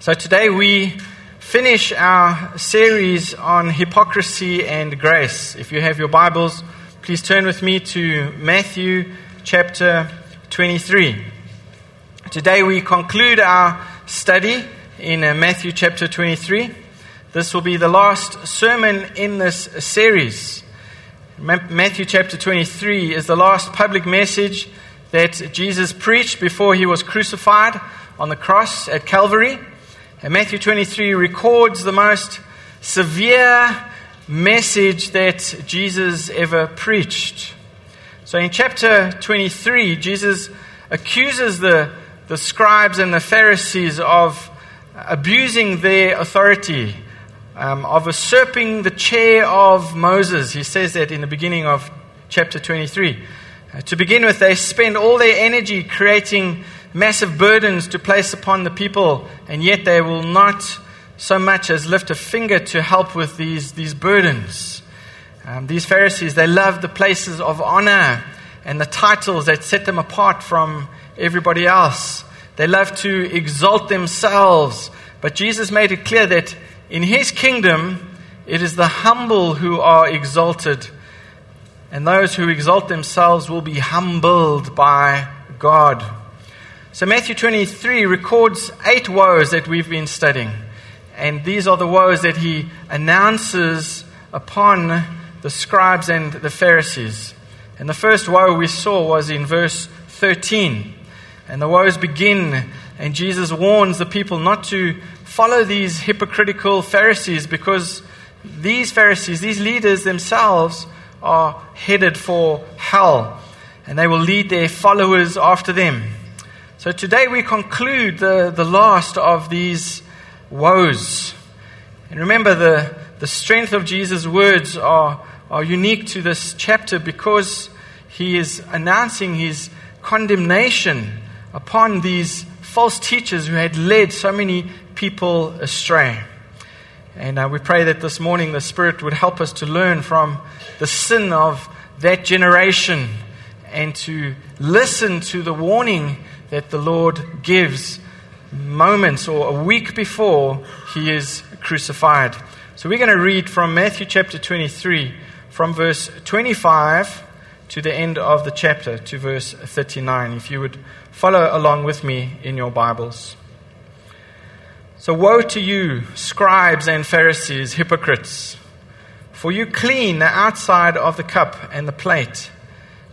So today we finish our series on hypocrisy and grace. If you have your Bibles, please turn with me to Matthew chapter 23. Today we conclude our study in uh, Matthew chapter 23. This will be the last sermon in this series. Matthew chapter 23 is the last public message that Jesus preached before he was crucified on the cross at Calvary. And Matthew 23 records the most severe message that Jesus ever preached. So in chapter 23, Jesus accuses the, the scribes and the Pharisees of abusing their authority, um, of usurping the chair of Moses. He says that in the beginning of chapter 23. Uh, to begin with, they spend all their energy creating massive burdens to place upon the people, and yet they will not so much as lift a finger to help with these, these burdens. Um, these Pharisees, they love the places of honor and the titles that set them apart from everybody else. They love to exalt themselves. But Jesus made it clear that in his kingdom, it is the humble who are exalted, and those who exalt themselves will be humbled by God. So, Matthew 23 records eight woes that we've been studying. And these are the woes that he announces upon the scribes and the Pharisees. And the first woe we saw was in verse 13. And the woes begin, and Jesus warns the people not to follow these hypocritical Pharisees because these Pharisees, these leaders themselves, are headed for hell. And they will lead their followers after them. So today we conclude the, the last of these woes. And remember, the, the strength of Jesus' words are, are unique to this chapter because he is announcing his condemnation upon these false teachers who had led so many people astray. And uh, we pray that this morning the Spirit would help us to learn from the sin of that generation and to listen to the warning that the Lord gives moments or a week before he is crucified. So we're going to read from Matthew chapter 23, from verse 25 to the end of the chapter, to verse 39. If you would follow along with me in your Bibles. So, woe to you, scribes and Pharisees, hypocrites! For you clean the outside of the cup and the plate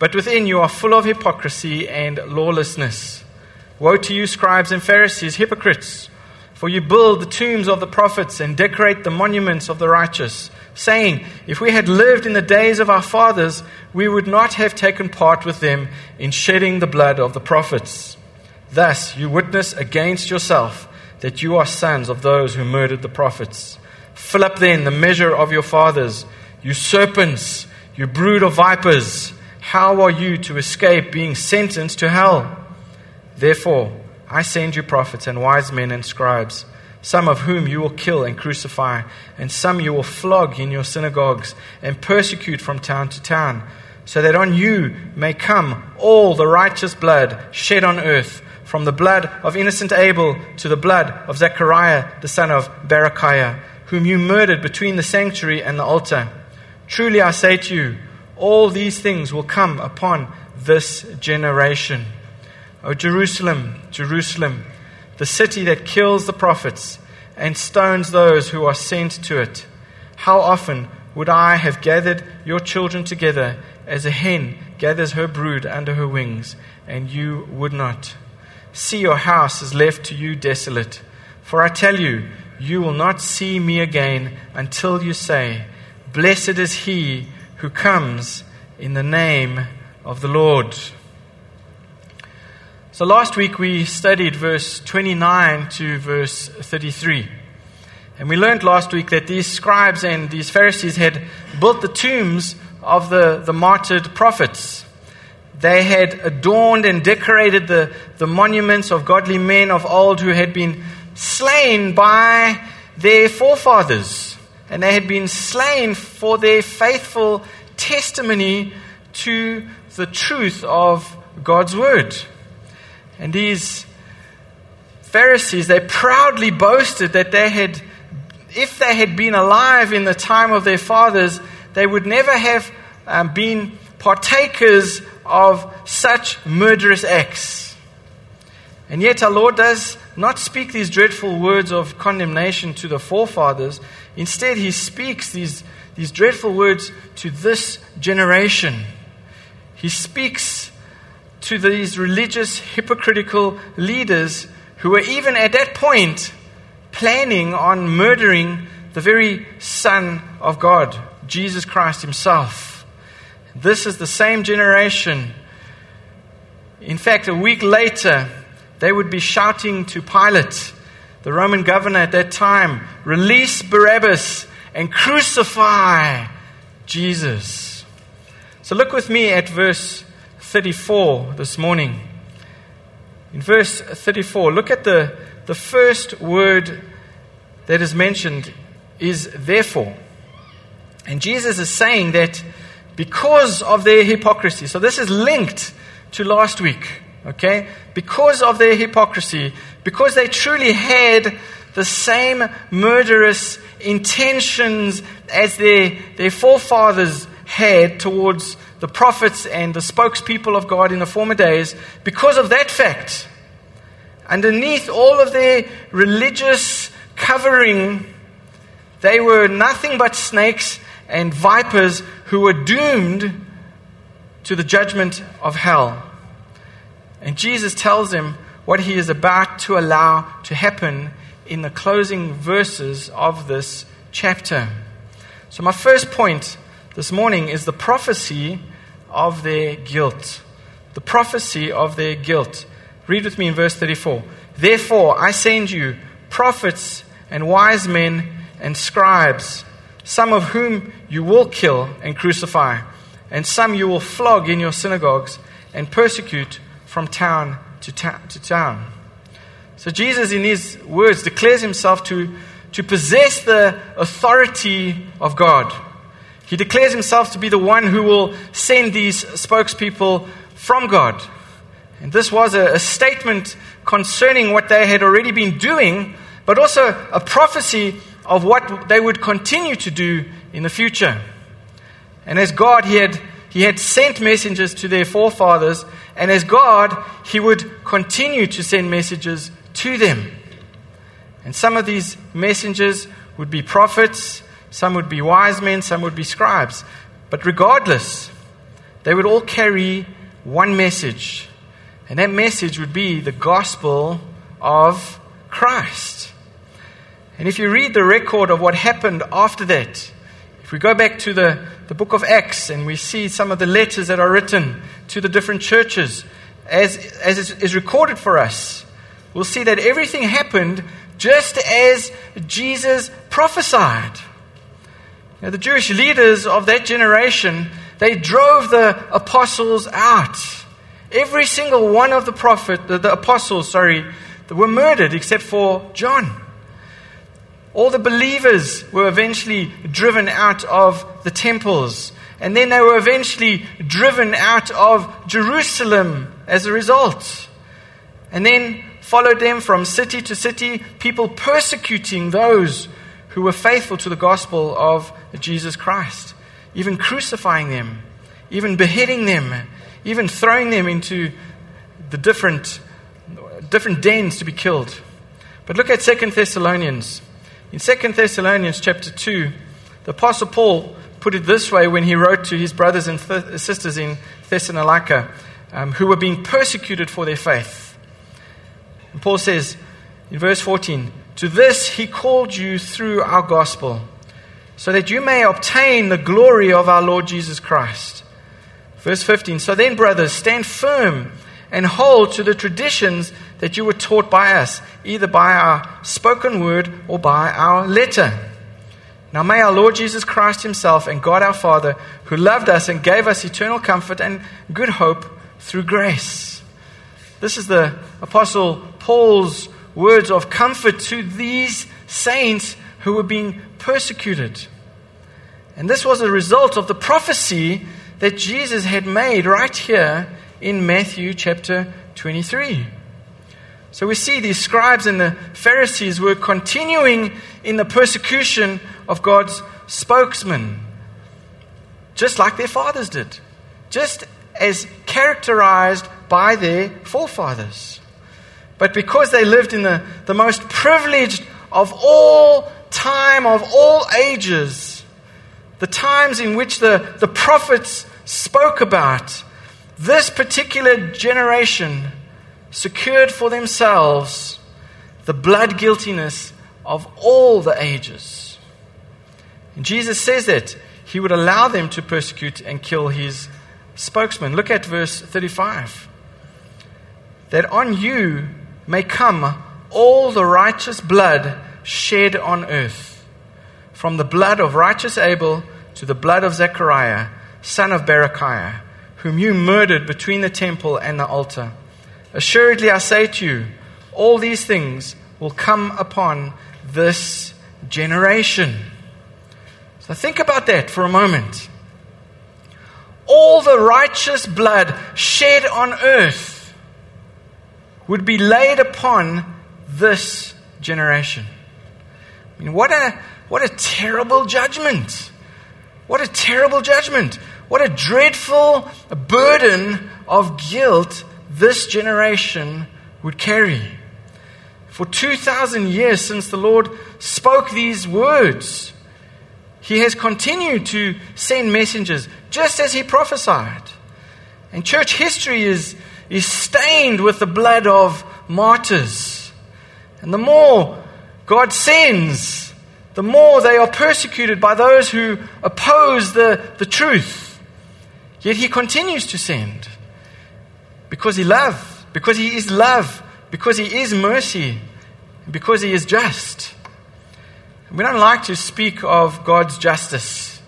but within you are full of hypocrisy and lawlessness. Woe to you, scribes and Pharisees, hypocrites! For you build the tombs of the prophets and decorate the monuments of the righteous, saying, If we had lived in the days of our fathers, we would not have taken part with them in shedding the blood of the prophets. Thus you witness against yourself that you are sons of those who murdered the prophets. Fill up then the measure of your fathers, you serpents, you brood of vipers. How are you to escape being sentenced to hell? Therefore, I send you prophets and wise men and scribes, some of whom you will kill and crucify, and some you will flog in your synagogues and persecute from town to town, so that on you may come all the righteous blood shed on earth, from the blood of innocent Abel to the blood of Zechariah the son of Berechiah, whom you murdered between the sanctuary and the altar. Truly I say to you, all these things will come upon this generation. O Jerusalem, Jerusalem, the city that kills the prophets and stones those who are sent to it. How often would I have gathered your children together as a hen gathers her brood under her wings, and you would not? See, your house is left to you desolate. For I tell you, you will not see me again until you say, Blessed is he who comes in the name of the Lord. So last week we studied verse 29 to verse 33. And we learned last week that these scribes and these Pharisees had built the tombs of the, the martyred prophets. They had adorned and decorated the, the monuments of godly men of old who had been slain by their forefathers. And they had been slain for their faithful testimony to the truth of God's word. And these Pharisees, they proudly boasted that they had, if they had been alive in the time of their fathers, they would never have um, been partakers of such murderous acts. And yet, our Lord does not speak these dreadful words of condemnation to the forefathers. Instead, He speaks these, these dreadful words to this generation. He speaks to these religious, hypocritical leaders who were even at that point planning on murdering the very Son of God, Jesus Christ Himself. This is the same generation. In fact, a week later, they would be shouting to Pilate, the Roman governor at that time, release Barabbas and crucify Jesus. So look with me at verse 34 this morning. In verse 34, look at the, the first word that is mentioned is therefore. And Jesus is saying that because of their hypocrisy, so this is linked to last week, okay? Because of their hypocrisy, because they truly had the same murderous intentions as their, their forefathers had towards the prophets and the spokespeople of God in the former days, because of that fact, underneath all of their religious covering, they were nothing but snakes and vipers who were doomed to the judgment of hell. And Jesus tells them what he is about to allow to happen in the closing verses of this chapter. So, my first point this morning is the prophecy of their guilt. The prophecy of their guilt. Read with me in verse 34. Therefore, I send you prophets and wise men and scribes, some of whom you will kill and crucify, and some you will flog in your synagogues and persecute from town to, ta- to town. So, Jesus, in his words, declares himself to, to possess the authority of God. He declares himself to be the one who will send these spokespeople from God. And this was a, a statement concerning what they had already been doing, but also a prophecy of what they would continue to do in the future. And as God, he had, he had sent messengers to their forefathers, and as God, he would continue to send messages to them. And some of these messengers would be prophets, some would be wise men, some would be scribes. But regardless, they would all carry one message. And that message would be the gospel of Christ. And if you read the record of what happened after that, if we go back to the, the book of Acts and we see some of the letters that are written to the different churches, as, as is recorded for us, we'll see that everything happened just as Jesus prophesied. Now, the Jewish leaders of that generation, they drove the apostles out. Every single one of the prophet, the, the apostles, sorry, were murdered except for John. All the believers were eventually driven out of the temples. And then they were eventually driven out of Jerusalem as a result. And then followed them from city to city, people persecuting those who were faithful to the gospel of Jesus Christ, even crucifying them, even beheading them, even throwing them into the different, different dens to be killed. But look at Second Thessalonians. In Second Thessalonians chapter 2, the Apostle Paul put it this way when he wrote to his brothers and th- sisters in Thessalonica um, who were being persecuted for their faith. And Paul says in verse 14, To this he called you through our gospel so that you may obtain the glory of our Lord Jesus Christ. Verse 15 So then, brothers, stand firm and hold to the traditions that you were taught by us, either by our spoken word or by our letter. Now may our Lord Jesus Christ Himself and God our Father, who loved us and gave us eternal comfort and good hope through grace. This is the Apostle Paul's words of comfort to these saints who were being persecuted. And this was a result of the prophecy that Jesus had made right here in Matthew chapter 23. So we see these scribes and the Pharisees were continuing in the persecution of God's spokesman, just like their fathers did, just as characterized by their forefathers. But because they lived in the, the most privileged of all time, of all ages, the times in which the, the prophets spoke about, this particular generation secured for themselves the blood guiltiness of all the ages. And Jesus says that he would allow them to persecute and kill his spokesman. Look at verse 35. That on you may come all the righteous blood shed on earth, from the blood of righteous Abel to the blood of Zechariah, son of Berechiah, whom you murdered between the temple and the altar. Assuredly, I say to you, all these things will come upon this generation. So think about that for a moment. All the righteous blood shed on earth would be laid upon this generation. I mean, what a, what a terrible judgment. What a terrible judgment. What a dreadful burden of guilt this generation would carry. For 2,000 years since the Lord spoke these words, He has continued to send messengers just as He prophesied. And church history is, is stained with the blood of martyrs. And the more God sends, the more they are persecuted by those who oppose the, the truth. Yet He continues to send. Because He loves, because He is love, because He is mercy, because He is just. We don't like to speak of God's justice.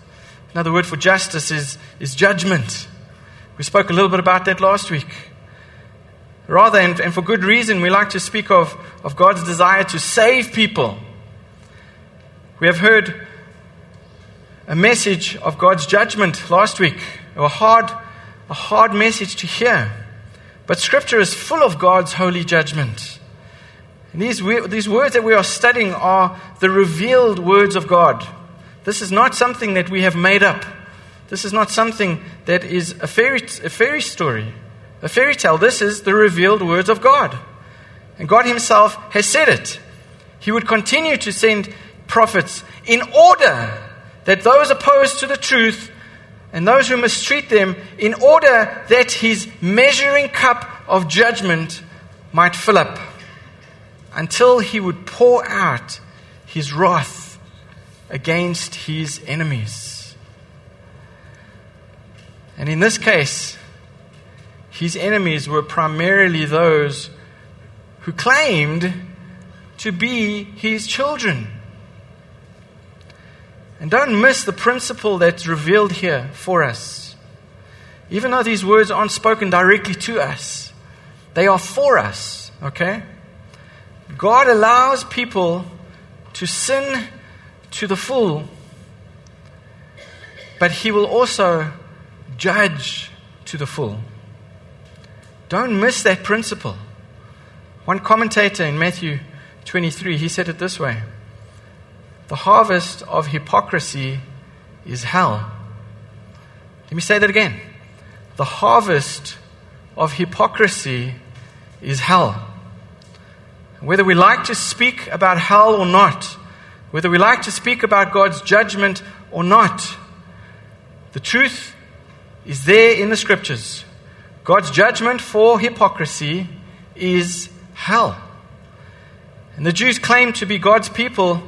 Another word for justice is, is judgment. We spoke a little bit about that last week. Rather, and, and for good reason, we like to speak of, of God's desire to save people. We have heard a message of God's judgment last week, a hard, a hard message to hear. But Scripture is full of God's holy judgment. And these, these words that we are studying are the revealed words of God. This is not something that we have made up. This is not something that is a fairy, a fairy story, a fairy tale. This is the revealed words of God. And God Himself has said it. He would continue to send prophets in order that those opposed to the truth and those who mistreat them, in order that his measuring cup of judgment might fill up, until he would pour out his wrath against his enemies. And in this case, his enemies were primarily those who claimed to be his children. And don't miss the principle that's revealed here for us. Even though these words aren't spoken directly to us, they are for us, okay? God allows people to sin to the full, but He will also judge to the full. Don't miss that principle. One commentator in Matthew 23, he said it this way the harvest of hypocrisy is hell. Let me say that again. The harvest of hypocrisy is hell. Whether we like to speak about hell or not, whether we like to speak about God's judgment or not, the truth is there in the scriptures. God's judgment for hypocrisy is hell. And the Jews claim to be God's people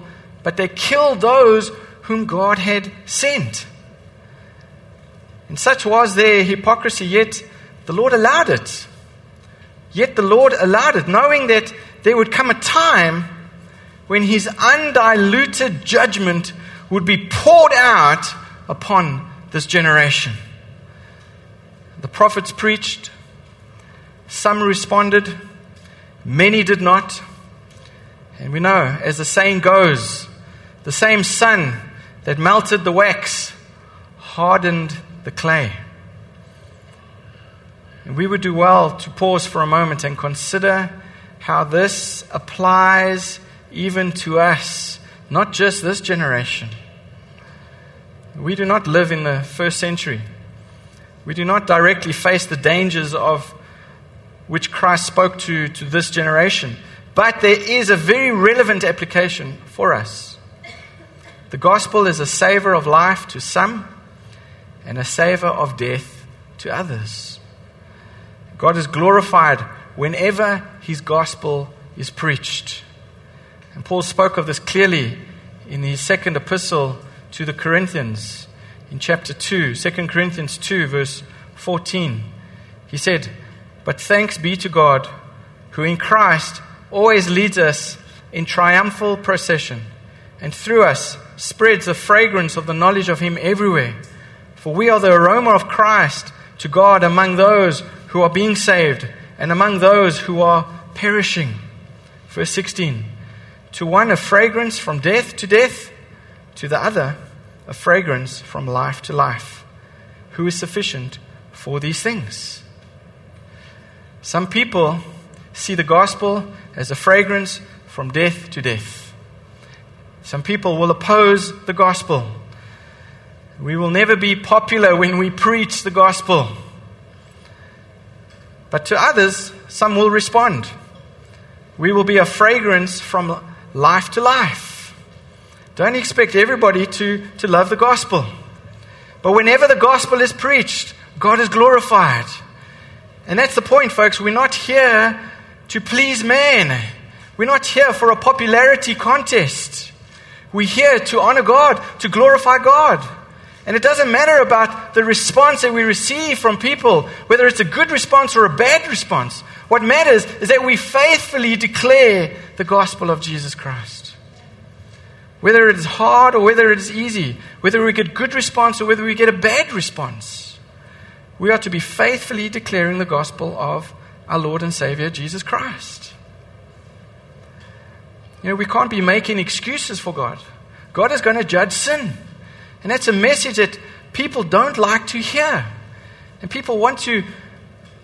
but they killed those whom God had sent. And such was their hypocrisy, yet the Lord allowed it. Yet the Lord allowed it, knowing that there would come a time when his undiluted judgment would be poured out upon this generation. The prophets preached, some responded, many did not. And we know, as the saying goes, the same sun that melted the wax hardened the clay. And we would do well to pause for a moment and consider how this applies even to us, not just this generation. We do not live in the first century. We do not directly face the dangers of which Christ spoke to, to this generation. But there is a very relevant application for us. The gospel is a savor of life to some and a savor of death to others. God is glorified whenever his gospel is preached. And Paul spoke of this clearly in his second epistle to the Corinthians in chapter 2, 2 Corinthians 2, verse 14. He said, But thanks be to God, who in Christ always leads us in triumphal procession, and through us spreads the fragrance of the knowledge of Him everywhere. For we are the aroma of Christ to God among those who are being saved and among those who are perishing. Verse 16 To one, a fragrance from death to death, to the other, a fragrance from life to life. Who is sufficient for these things? Some people see the gospel as a fragrance from death to death. Some people will oppose the gospel. We will never be popular when we preach the gospel. But to others, some will respond. We will be a fragrance from life to life. Don't expect everybody to, to love the gospel. But whenever the gospel is preached, God is glorified. And that's the point, folks. We're not here to please man. We're not here for a popularity contest. We're here to honor God, to glorify God. And it doesn't matter about the response that we receive from people, whether it's a good response or a bad response. What matters is that we faithfully declare the gospel of Jesus Christ. Whether it is hard or whether it is easy, whether we get good response or whether we get a bad response, we are to be faithfully declaring the gospel of our Lord and Savior Jesus Christ. You know, we can't be making excuses for God. God is going to judge sin. And that's a message that people don't like to hear. And people want to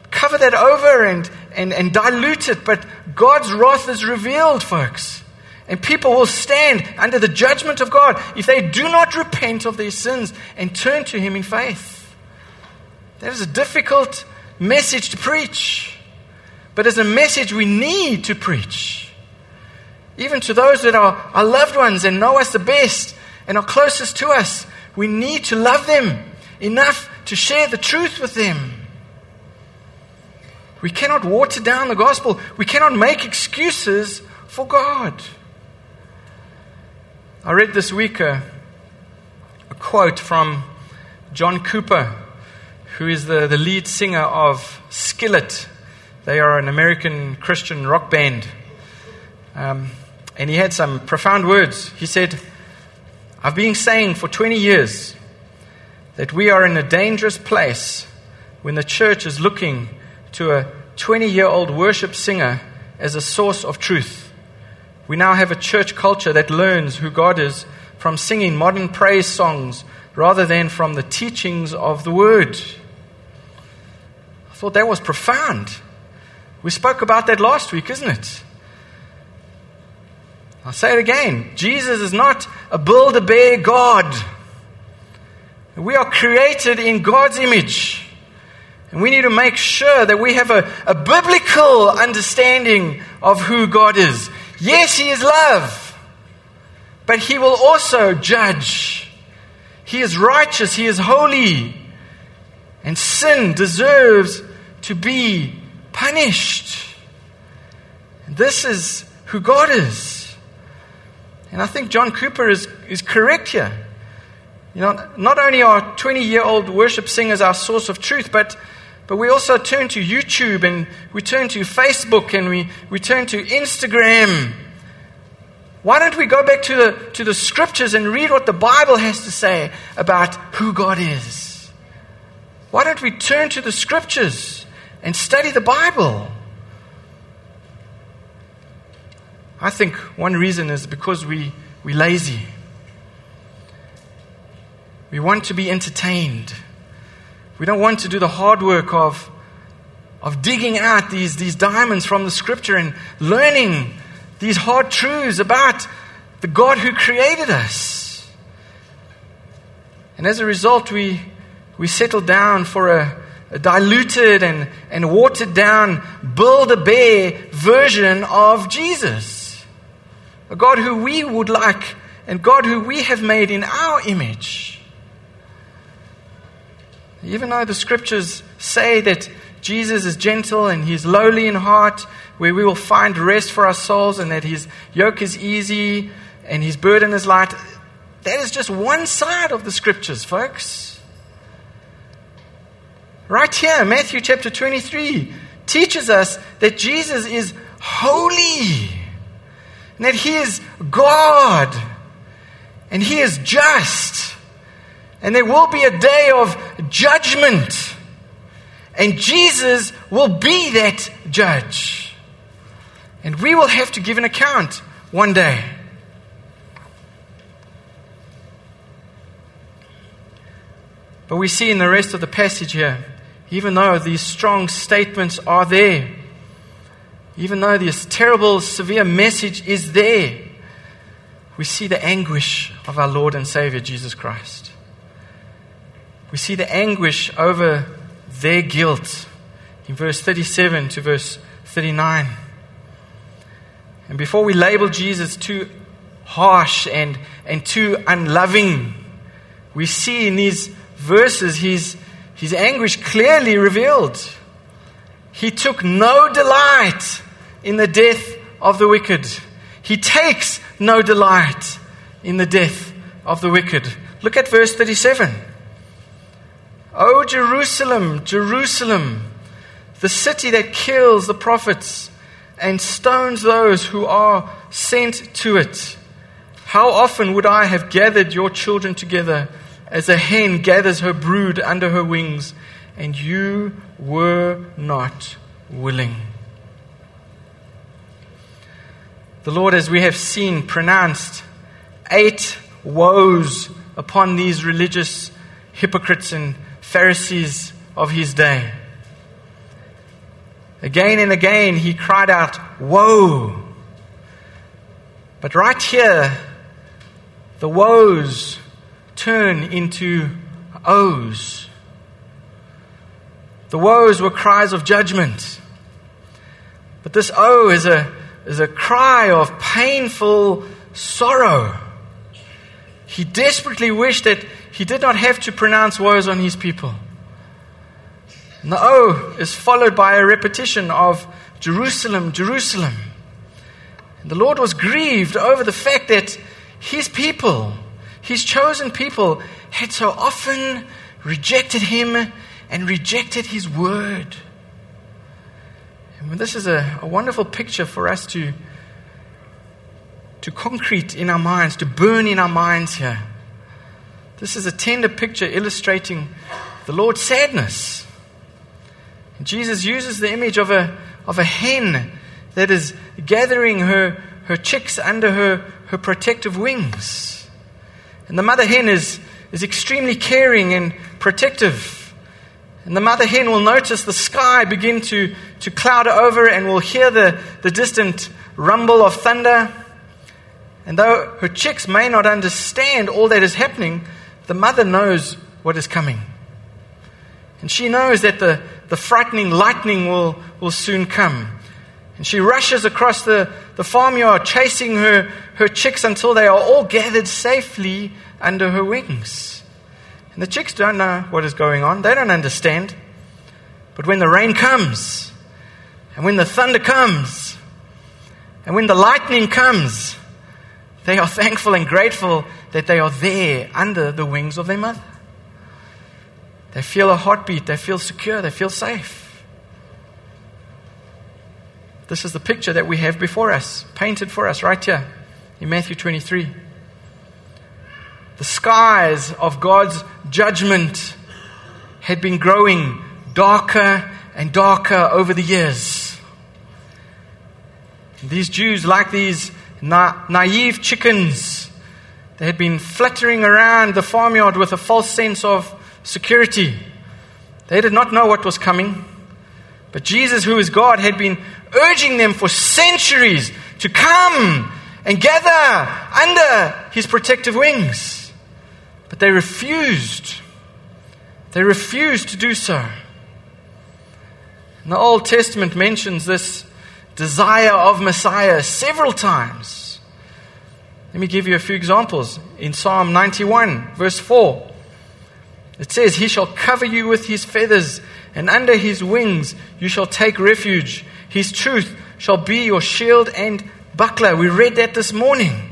cover that over and, and, and dilute it. But God's wrath is revealed, folks. And people will stand under the judgment of God if they do not repent of their sins and turn to Him in faith. That is a difficult message to preach, but it's a message we need to preach. Even to those that are our loved ones and know us the best and are closest to us, we need to love them enough to share the truth with them. We cannot water down the gospel. We cannot make excuses for God. I read this week a, a quote from John Cooper, who is the, the lead singer of Skillet. They are an American Christian rock band. Um, and he had some profound words. He said, I've been saying for 20 years that we are in a dangerous place when the church is looking to a 20 year old worship singer as a source of truth. We now have a church culture that learns who God is from singing modern praise songs rather than from the teachings of the Word. I thought that was profound. We spoke about that last week, isn't it? I'll say it again. Jesus is not a build a bear God. We are created in God's image. And we need to make sure that we have a, a biblical understanding of who God is. Yes, He is love, but He will also judge. He is righteous, He is holy, and sin deserves to be punished. This is who God is. And I think John Cooper is, is correct here. You know, not only are 20 year old worship singers our source of truth, but but we also turn to YouTube and we turn to Facebook and we, we turn to Instagram. Why don't we go back to the, to the scriptures and read what the Bible has to say about who God is? Why don't we turn to the scriptures and study the Bible? I think one reason is because we, we're lazy. We want to be entertained. We don't want to do the hard work of, of digging out these, these diamonds from the scripture and learning these hard truths about the God who created us. And as a result, we, we settle down for a, a diluted and, and watered down, build a bear version of Jesus. A God who we would like and God who we have made in our image. Even though the scriptures say that Jesus is gentle and he's lowly in heart, where we will find rest for our souls and that his yoke is easy and his burden is light, that is just one side of the scriptures, folks. Right here, Matthew chapter 23 teaches us that Jesus is holy and that he is God and he is just and there will be a day of judgment. And Jesus will be that judge. And we will have to give an account one day. But we see in the rest of the passage here, even though these strong statements are there, even though this terrible, severe message is there, we see the anguish of our Lord and Savior Jesus Christ we see the anguish over their guilt in verse 37 to verse 39. And before we label Jesus too harsh and, and too unloving, we see in these verses his, his anguish clearly revealed. He took no delight in the death of the wicked. He takes no delight in the death of the wicked. Look at verse 37. O Jerusalem, Jerusalem, the city that kills the prophets and stones those who are sent to it. How often would I have gathered your children together as a hen gathers her brood under her wings, and you were not willing? The Lord, as we have seen, pronounced eight woes upon these religious hypocrites and Pharisees of his day. Again and again, he cried out, Woe! But right here, the woes turn into ohs. The woes were cries of judgment. But this O is a, is a cry of painful sorrow. He desperately wished that he did not have to pronounce woes on his people. And the O is followed by a repetition of Jerusalem, Jerusalem. And the Lord was grieved over the fact that his people, his chosen people, had so often rejected him and rejected his word. And this is a, a wonderful picture for us to, to concrete in our minds, to burn in our minds here. This is a tender picture illustrating the Lord's sadness. And Jesus uses the image of a, of a hen that is gathering her, her chicks under her, her protective wings. And the mother hen is, is extremely caring and protective. And the mother hen will notice the sky begin to, to cloud over and will hear the, the distant rumble of thunder. And though her chicks may not understand all that is happening, the mother knows what is coming. And she knows that the, the frightening lightning will, will soon come. And she rushes across the, the farmyard, chasing her, her chicks until they are all gathered safely under her wings. And the chicks don't know what is going on, they don't understand. But when the rain comes, and when the thunder comes, and when the lightning comes, they are thankful and grateful that they are there under the wings of their mother. They feel a heartbeat, they feel secure, they feel safe. This is the picture that we have before us, painted for us right here in Matthew 23. The skies of God's judgment had been growing darker and darker over the years. These Jews, like these na- naive chickens, they had been fluttering around the farmyard with a false sense of security. They did not know what was coming. But Jesus, who is God, had been urging them for centuries to come and gather under his protective wings. But they refused. They refused to do so. And the Old Testament mentions this desire of Messiah several times. Let me give you a few examples. In Psalm 91, verse 4, it says, He shall cover you with his feathers, and under his wings you shall take refuge. His truth shall be your shield and buckler. We read that this morning.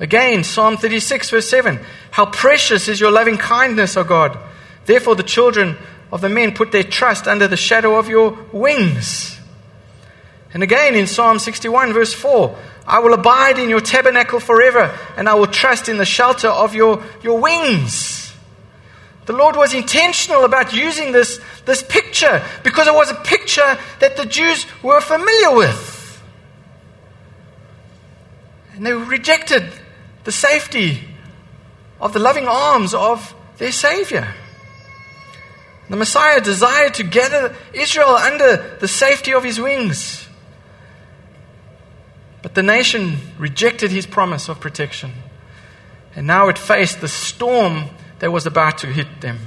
Again, Psalm 36, verse 7. How precious is your loving kindness, O God. Therefore, the children of the men put their trust under the shadow of your wings. And again in Psalm 61, verse 4, I will abide in your tabernacle forever, and I will trust in the shelter of your, your wings. The Lord was intentional about using this, this picture because it was a picture that the Jews were familiar with. And they rejected the safety of the loving arms of their Savior. The Messiah desired to gather Israel under the safety of his wings. But the nation rejected his promise of protection. And now it faced the storm that was about to hit them.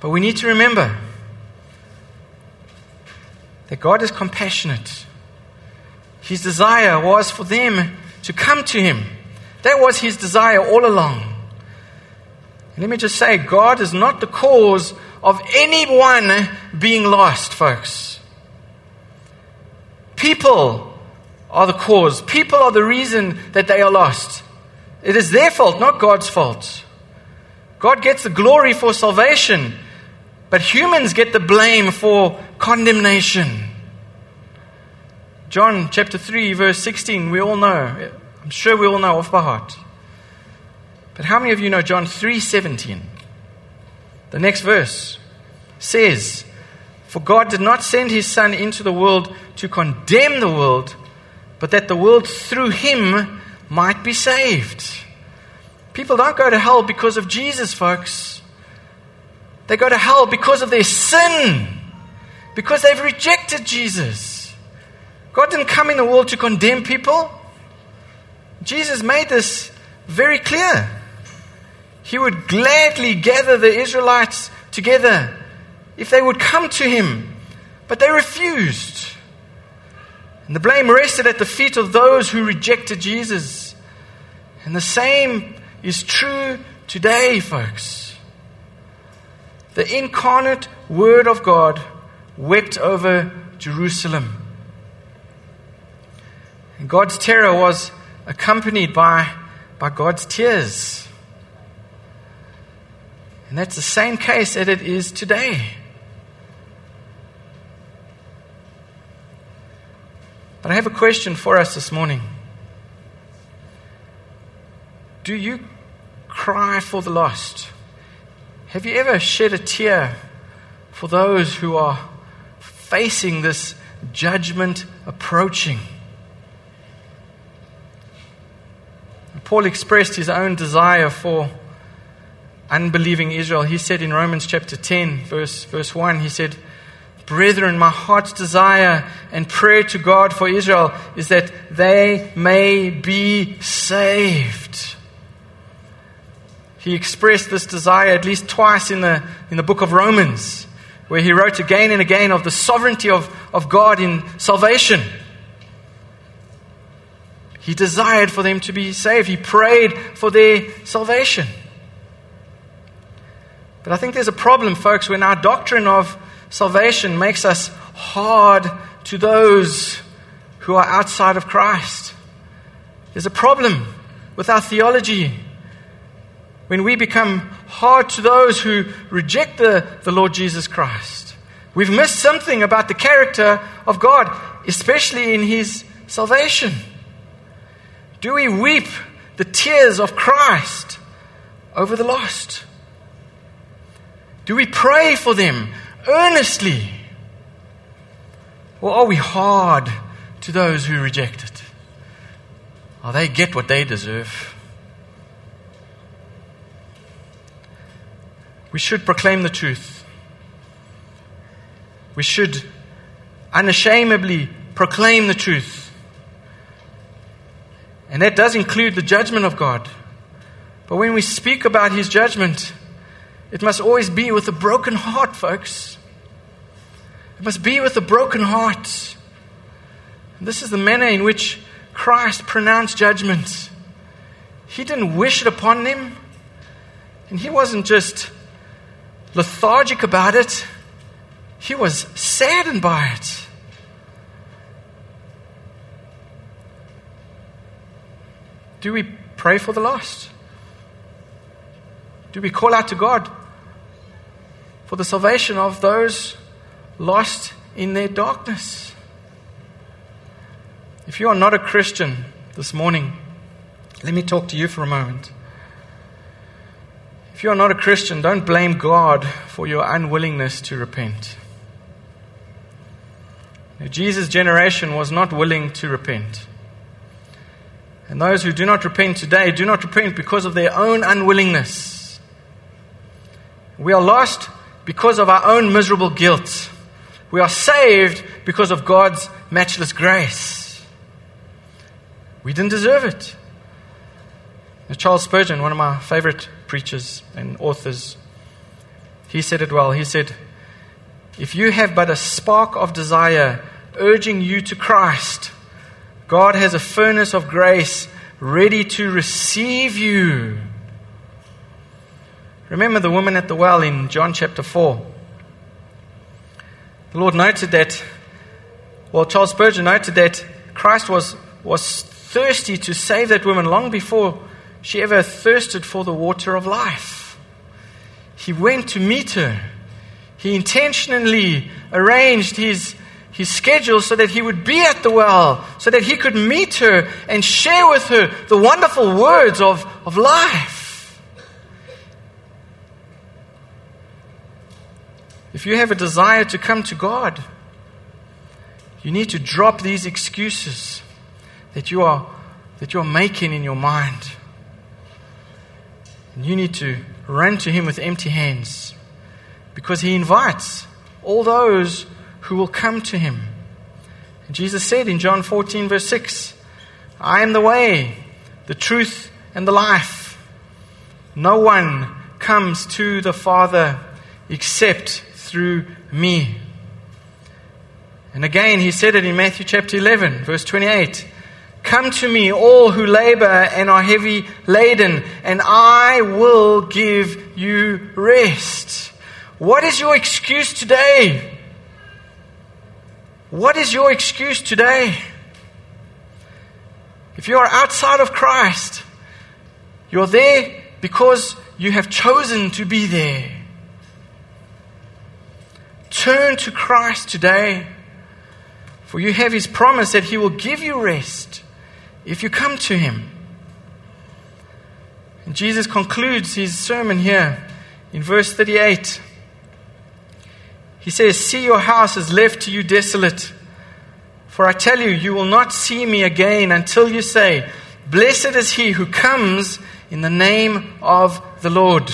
But we need to remember that God is compassionate. His desire was for them to come to him. That was his desire all along. Let me just say, God is not the cause of anyone being lost, folks. People are the cause. People are the reason that they are lost. It is their fault, not God's fault. God gets the glory for salvation, but humans get the blame for condemnation. John chapter 3, verse 16, we all know. I'm sure we all know off by heart. But how many of you know John 3:17? The next verse says, "For God did not send his son into the world to condemn the world, but that the world through him might be saved." People don't go to hell because of Jesus, folks. They go to hell because of their sin, because they've rejected Jesus. God didn't come in the world to condemn people. Jesus made this very clear he would gladly gather the Israelites together if they would come to him. But they refused. And the blame rested at the feet of those who rejected Jesus. And the same is true today, folks. The incarnate Word of God wept over Jerusalem. And God's terror was accompanied by, by God's tears. And that's the same case that it is today. But I have a question for us this morning. Do you cry for the lost? Have you ever shed a tear for those who are facing this judgment approaching? Paul expressed his own desire for unbelieving Israel. He said in Romans chapter 10, verse, verse 1, he said, Brethren, my heart's desire and prayer to God for Israel is that they may be saved. He expressed this desire at least twice in the, in the book of Romans, where he wrote again and again of the sovereignty of, of God in salvation. He desired for them to be saved. He prayed for their salvation. But I think there's a problem, folks, when our doctrine of salvation makes us hard to those who are outside of Christ. There's a problem with our theology when we become hard to those who reject the, the Lord Jesus Christ. We've missed something about the character of God, especially in His salvation. Do we weep the tears of Christ over the lost? Do we pray for them earnestly? Or are we hard to those who reject it? Oh, they get what they deserve. We should proclaim the truth. We should unashamedly proclaim the truth. And that does include the judgment of God. But when we speak about His judgment, it must always be with a broken heart, folks. It must be with a broken heart. And this is the manner in which Christ pronounced judgment. He didn't wish it upon them, and He wasn't just lethargic about it, He was saddened by it. Do we pray for the lost? Do we call out to God for the salvation of those lost in their darkness? If you are not a Christian this morning, let me talk to you for a moment. If you are not a Christian, don't blame God for your unwillingness to repent. Now, Jesus' generation was not willing to repent. And those who do not repent today do not repent because of their own unwillingness. We are lost because of our own miserable guilt. We are saved because of God's matchless grace. We didn't deserve it. Charles Spurgeon, one of my favorite preachers and authors, he said it well. He said, If you have but a spark of desire urging you to Christ, God has a furnace of grace ready to receive you. Remember the woman at the well in John chapter 4. The Lord noted that, well, Charles Spurgeon noted that Christ was, was thirsty to save that woman long before she ever thirsted for the water of life. He went to meet her. He intentionally arranged his his schedule so that he would be at the well, so that he could meet her and share with her the wonderful words of, of life. If you have a desire to come to God, you need to drop these excuses that you are, that you are making in your mind. And you need to run to Him with empty hands because He invites all those who will come to him. Jesus said in John 14, verse 6, I am the way, the truth, and the life. No one comes to the Father except through me. And again, he said it in Matthew chapter 11, verse 28. Come to me, all who labor and are heavy laden, and I will give you rest. What is your excuse today? What is your excuse today? If you are outside of Christ, you're there because you have chosen to be there. Turn to Christ today, for you have His promise that He will give you rest if you come to Him. And Jesus concludes His sermon here in verse 38. He says, See, your house is left to you desolate. For I tell you, you will not see me again until you say, Blessed is he who comes in the name of the Lord.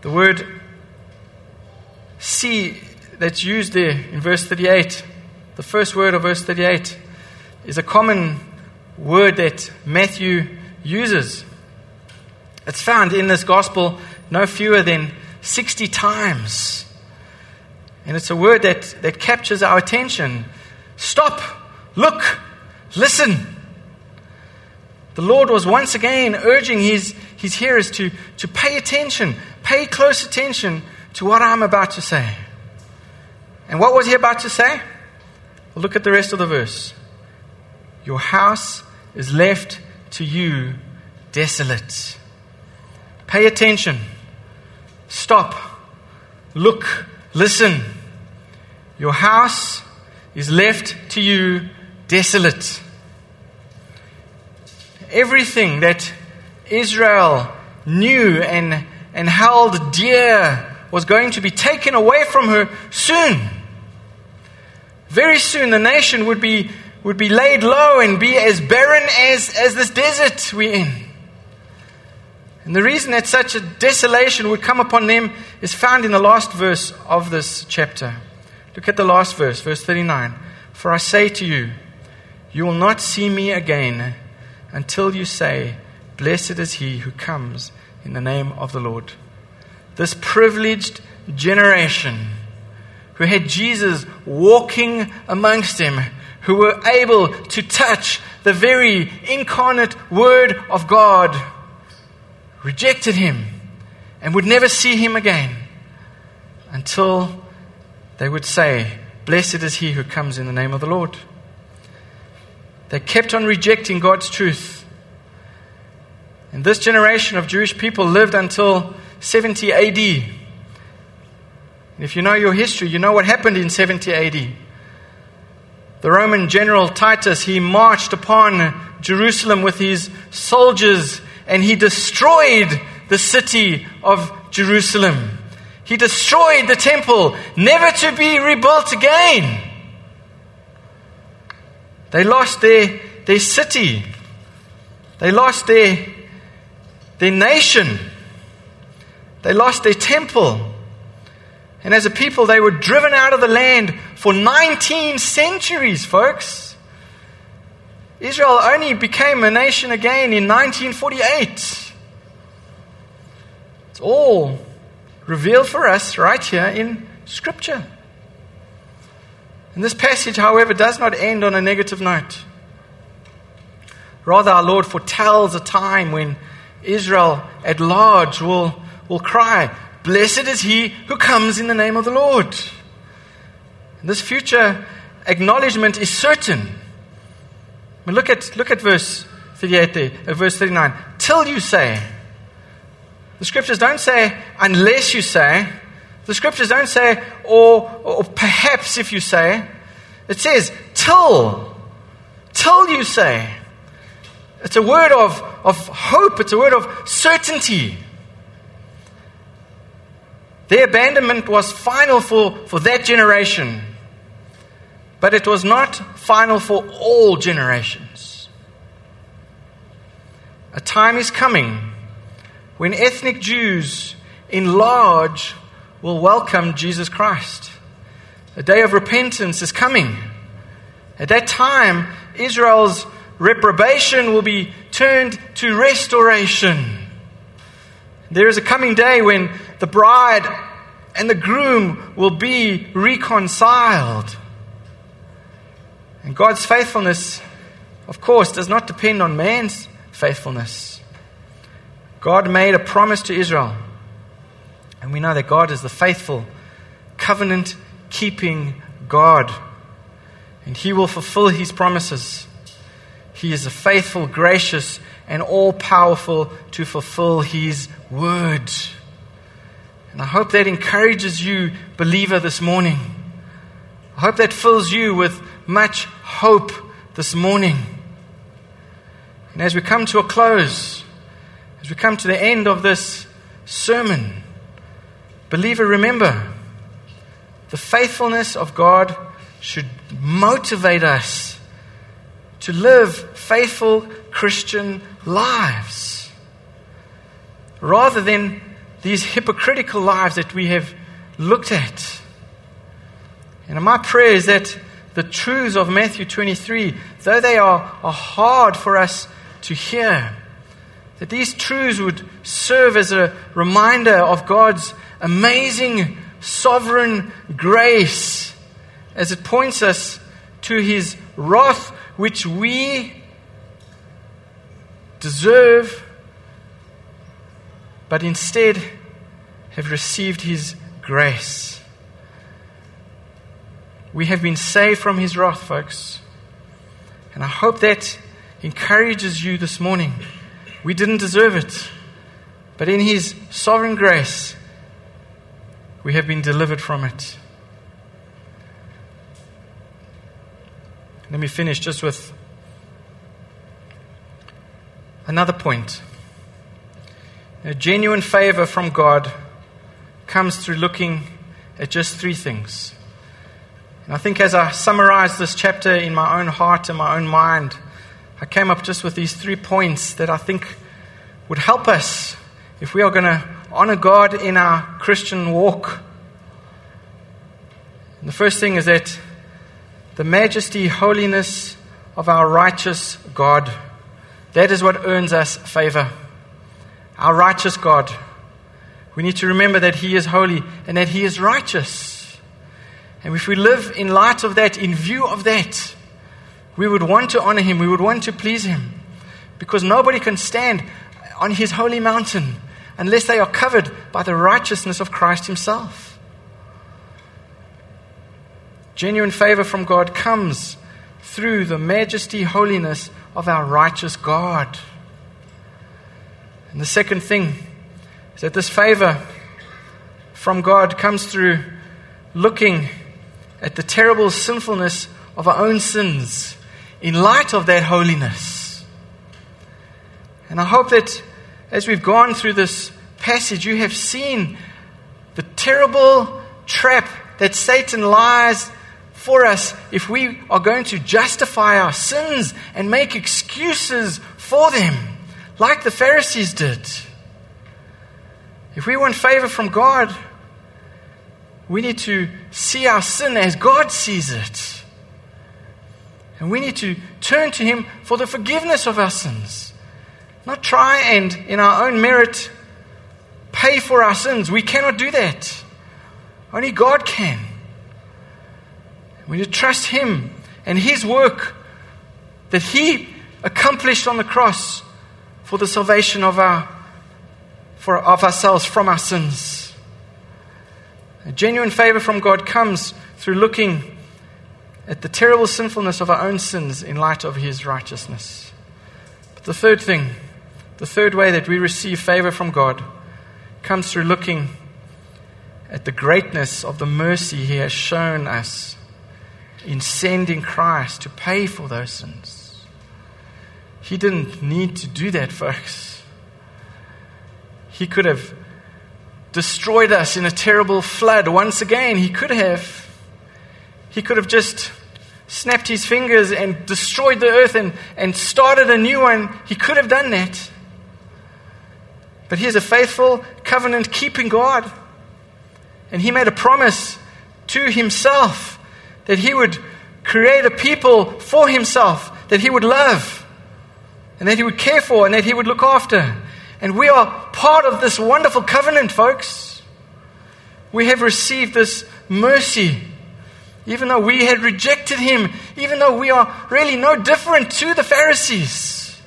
The word see that's used there in verse 38, the first word of verse 38, is a common word that Matthew uses. It's found in this gospel no fewer than 60 times. And it's a word that, that captures our attention. Stop, look, listen. The Lord was once again urging his, his hearers to, to pay attention, pay close attention to what I'm about to say. And what was he about to say? Well, look at the rest of the verse. Your house is left to you desolate. Pay attention. Stop. Look. Listen. Your house is left to you desolate. Everything that Israel knew and, and held dear was going to be taken away from her soon. Very soon, the nation would be, would be laid low and be as barren as, as this desert we're in. And the reason that such a desolation would come upon them is found in the last verse of this chapter. Look at the last verse, verse 39. For I say to you, you will not see me again until you say, Blessed is he who comes in the name of the Lord. This privileged generation who had Jesus walking amongst them, who were able to touch the very incarnate Word of God, rejected him and would never see him again until they would say, Blessed is he who comes in the name of the Lord. They kept on rejecting God's truth. And this generation of Jewish people lived until 70 AD. If you know your history, you know what happened in 70 AD. The Roman general Titus, he marched upon Jerusalem with his soldiers and he destroyed the city of Jerusalem. He destroyed the temple, never to be rebuilt again. They lost their, their city. They lost their, their nation. They lost their temple. And as a people, they were driven out of the land for 19 centuries, folks. Israel only became a nation again in 1948. It's all revealed for us right here in Scripture. And this passage, however, does not end on a negative note. Rather, our Lord foretells a time when Israel at large will, will cry, Blessed is he who comes in the name of the Lord. And this future acknowledgement is certain. I mean, look, at, look at verse 38 there, uh, verse 39. Till you say, the scriptures don't say, unless you say. The scriptures don't say, or, or perhaps if you say. It says, till. Till you say. It's a word of, of hope, it's a word of certainty. Their abandonment was final for, for that generation, but it was not final for all generations. A time is coming when ethnic Jews in large will welcome Jesus Christ. A day of repentance is coming. At that time, Israel's reprobation will be turned to restoration. There is a coming day when the bride and the groom will be reconciled. And God's faithfulness, of course, does not depend on man's faithfulness. God made a promise to Israel. And we know that God is the faithful, covenant keeping God. And He will fulfill His promises. He is a faithful, gracious, and all powerful to fulfill His word. And I hope that encourages you, believer, this morning. I hope that fills you with much hope this morning. And as we come to a close, as we come to the end of this sermon, believer, remember the faithfulness of God should motivate us to live faithful Christian lives rather than these hypocritical lives that we have looked at. And my prayer is that the truths of Matthew 23, though they are, are hard for us to hear, that these truths would serve as a reminder of God's amazing sovereign grace as it points us to his wrath, which we deserve, but instead have received his grace. We have been saved from his wrath, folks. And I hope that encourages you this morning. We didn't deserve it, But in His sovereign grace, we have been delivered from it. Let me finish just with another point. A genuine favor from God comes through looking at just three things. And I think as I summarize this chapter in my own heart and my own mind, I came up just with these three points that I think would help us if we are going to honor God in our Christian walk. And the first thing is that the majesty, holiness of our righteous God. That is what earns us favor. Our righteous God. We need to remember that He is holy and that He is righteous. And if we live in light of that, in view of that, we would want to honor Him, we would want to please Him. Because nobody can stand on His holy mountain unless they are covered by the righteousness of Christ Himself. Genuine favor from God comes through the majesty, holiness of our righteous God. And the second thing is that this favor from God comes through looking at the terrible sinfulness of our own sins in light of that holiness. And I hope that as we've gone through this passage, you have seen the terrible trap that Satan lies for us if we are going to justify our sins and make excuses for them, like the Pharisees did. If we want favor from God, we need to see our sin as God sees it. And we need to turn to Him for the forgiveness of our sins. Not try and, in our own merit, pay for our sins. We cannot do that. Only God can. We need to trust Him and His work that He accomplished on the cross for the salvation of, our, for, of ourselves from our sins. A genuine favor from God comes through looking at the terrible sinfulness of our own sins in light of His righteousness. But the third thing, the third way that we receive favor from God, comes through looking at the greatness of the mercy He has shown us in sending Christ to pay for those sins. He didn't need to do that, folks. He could have destroyed us in a terrible flood once again. He could have. He could have just snapped his fingers and destroyed the earth and, and started a new one. He could have done that. But he is a faithful, covenant keeping God. And he made a promise to himself that he would create a people for himself that he would love and that he would care for and that he would look after. And we are part of this wonderful covenant, folks. We have received this mercy. Even though we had rejected him, even though we are really no different to the Pharisees.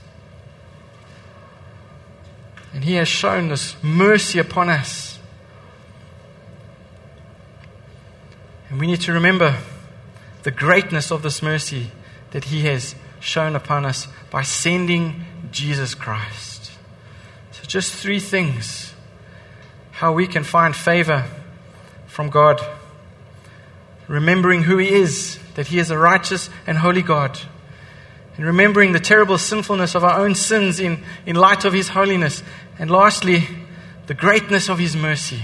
And he has shown this mercy upon us. And we need to remember the greatness of this mercy that He has shown upon us by sending Jesus Christ. Just three things how we can find favor from God. Remembering who He is, that He is a righteous and holy God. And remembering the terrible sinfulness of our own sins in, in light of His holiness. And lastly, the greatness of His mercy.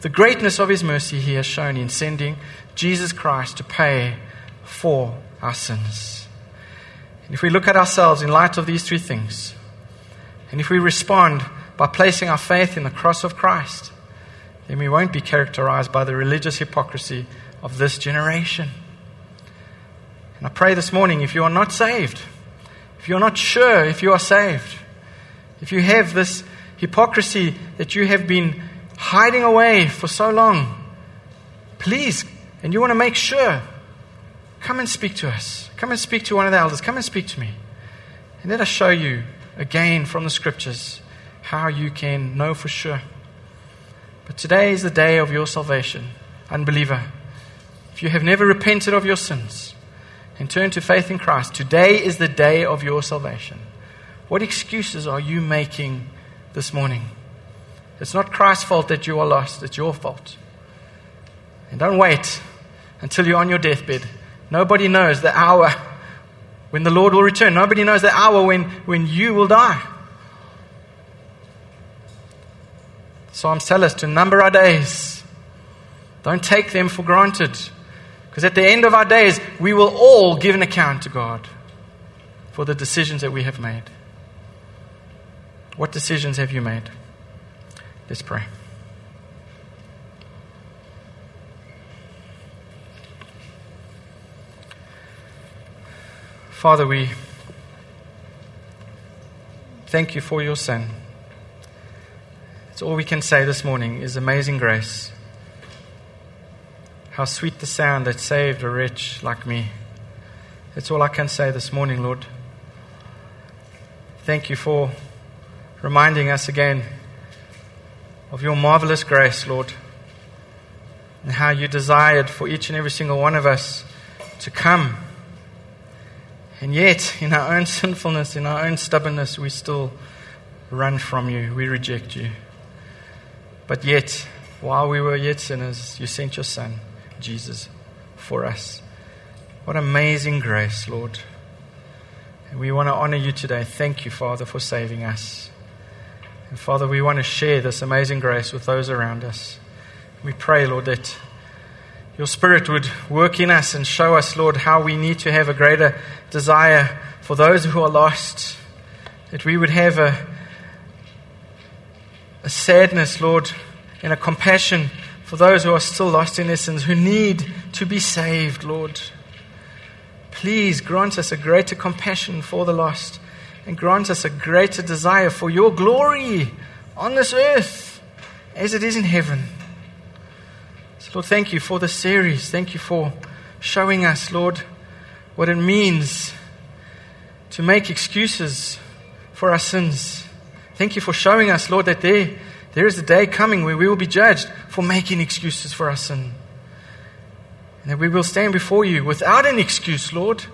The greatness of His mercy He has shown in sending Jesus Christ to pay for our sins. And if we look at ourselves in light of these three things, and if we respond by placing our faith in the cross of Christ, then we won't be characterized by the religious hypocrisy of this generation. And I pray this morning if you are not saved, if you're not sure if you are saved, if you have this hypocrisy that you have been hiding away for so long, please and you want to make sure, come and speak to us. Come and speak to one of the elders. Come and speak to me. And let us show you again from the scriptures how you can know for sure. But today is the day of your salvation, unbeliever. If you have never repented of your sins and turned to faith in Christ, today is the day of your salvation. What excuses are you making this morning? It's not Christ's fault that you are lost, it's your fault. And don't wait until you're on your deathbed. Nobody knows the hour when the Lord will return. Nobody knows the hour when, when you will die. Psalms tell us to number our days. Don't take them for granted. Because at the end of our days, we will all give an account to God for the decisions that we have made. What decisions have you made? Let's pray. Father, we thank you for your Son. It's all we can say this morning is amazing grace. How sweet the sound that saved a wretch like me. That's all I can say this morning, Lord. Thank you for reminding us again of your marvelous grace, Lord, and how you desired for each and every single one of us to come. And yet, in our own sinfulness, in our own stubbornness, we still run from you. We reject you. But yet, while we were yet sinners, you sent your Son, Jesus, for us. What amazing grace, Lord. And we want to honor you today. Thank you, Father, for saving us. And Father, we want to share this amazing grace with those around us. We pray, Lord, that your Spirit would work in us and show us, Lord, how we need to have a greater desire for those who are lost. That we would have a, a sadness, Lord, and a compassion for those who are still lost in their sins, who need to be saved, Lord. Please grant us a greater compassion for the lost and grant us a greater desire for your glory on this earth as it is in heaven. Lord, thank you for this series. Thank you for showing us, Lord, what it means to make excuses for our sins. Thank you for showing us, Lord, that there, there is a day coming where we will be judged for making excuses for our sin. And that we will stand before you without an excuse, Lord.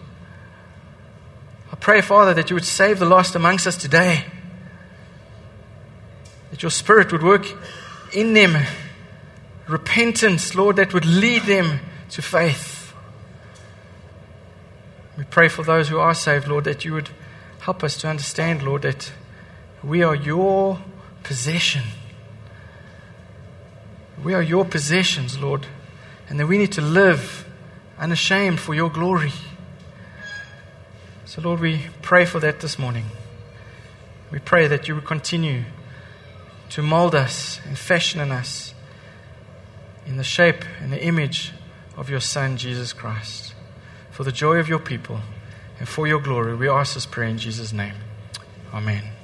I pray, Father, that you would save the lost amongst us today. That your Spirit would work in them repentance, Lord, that would lead them to faith. We pray for those who are saved, Lord, that you would help us to understand, Lord, that we are your possession. We are your possessions, Lord and that we need to live unashamed for your glory. So, Lord, we pray for that this morning. We pray that you would continue to mold us and fashion in us in the shape and the image of your Son, Jesus Christ. For the joy of your people and for your glory, we ask this prayer in Jesus' name. Amen.